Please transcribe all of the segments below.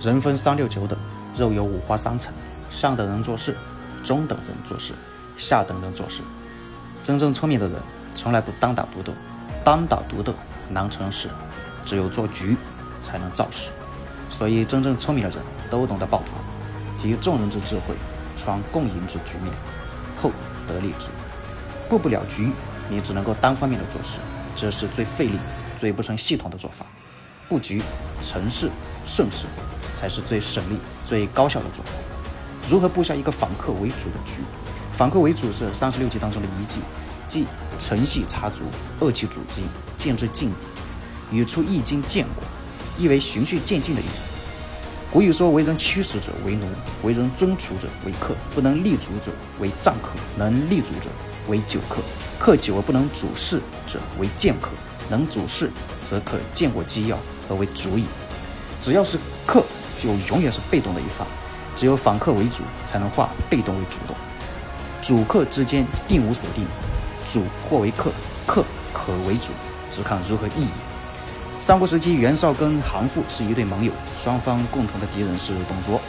人分三六九等，肉有五花三层，上等人做事，中等人做事，下等人做事。真正聪明的人从来不单打独斗，单打独斗难成事，只有做局才能造势。所以，真正聪明的人都懂得抱团，集众人之智慧，创共赢之局面，后得利之。布不了局，你只能够单方面的做事，这是最费力、最不成系统的做法。布局成事顺势，才是最省力、最高效的做法。如何布下一个反客为主的局？反客为主是三十六计当中的一计，即承系插足，扼其主机，见之进语出《易经》见过，意为循序渐进的意思。古语说：“为人驱使者为奴，为人尊处者为客，不能立足者为战客，能立足者为久客。客久而不能主事者为剑客，能主事则可见过机要。”而为主矣。只要是客，就永远是被动的一方。只有反客为主，才能化被动为主动。主客之间定无所定，主或为客，客可为主，只看如何意义。三国时期，袁绍跟韩馥是一对盟友，双方共同的敌人是董卓。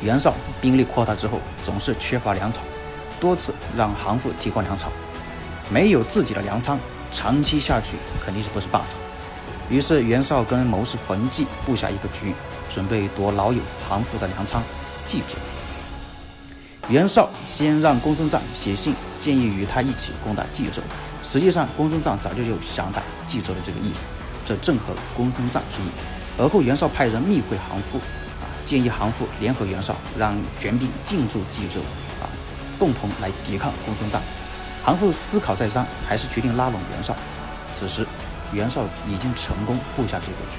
袁绍兵力扩大之后，总是缺乏粮草，多次让韩馥提供粮草。没有自己的粮仓，长期下去肯定是不是办法。于是袁绍跟谋士冯骥布下一个局，准备夺老友韩馥的粮仓冀州。袁绍先让公孙瓒写信建议与他一起攻打冀州，实际上公孙瓒早就有想打冀州的这个意思，这正合公孙瓒之意。而后袁绍派人密会韩馥，啊，建议韩馥联合袁绍，让全兵进驻冀州，啊，共同来抵抗公孙瓒。韩馥思考再三，还是决定拉拢袁绍。此时。袁绍已经成功布下这个局，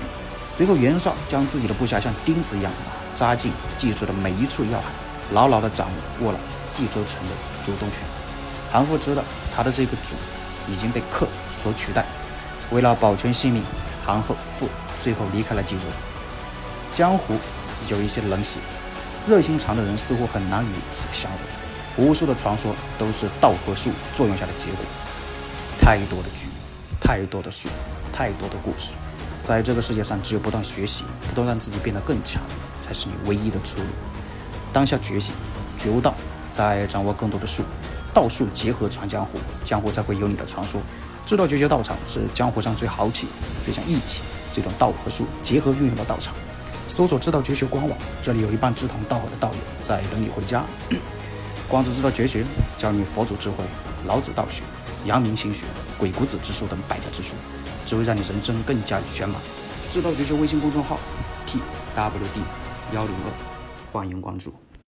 随后袁绍将自己的部下像钉子一样扎进冀州的每一处要害，牢牢地掌握了冀州城的主动权。韩馥知道他的这个主已经被客所取代，为了保全性命，韩馥最后离开了冀州。江湖有一些冷血、热心肠的人似乎很难与此相容。无数的传说都是道和术作用下的结果，太多的局。太多的书，太多的故事，在这个世界上，只有不断学习，不断让自己变得更强，才是你唯一的出路。当下觉醒，觉悟道，再掌握更多的术，道术结合传江湖，江湖才会有你的传说。知道绝学道场是江湖上最豪气、最讲义气、这种道和术结合运用的道场。搜索知道绝学官网，这里有一帮志同道合的道友在等你回家。光子知道绝学，教你佛祖智慧，老子道学。阳明心学、鬼谷子之术等百家之术，只会让你人生更加圆满。智道绝学微信公众号：t w d 幺零二，欢迎关注。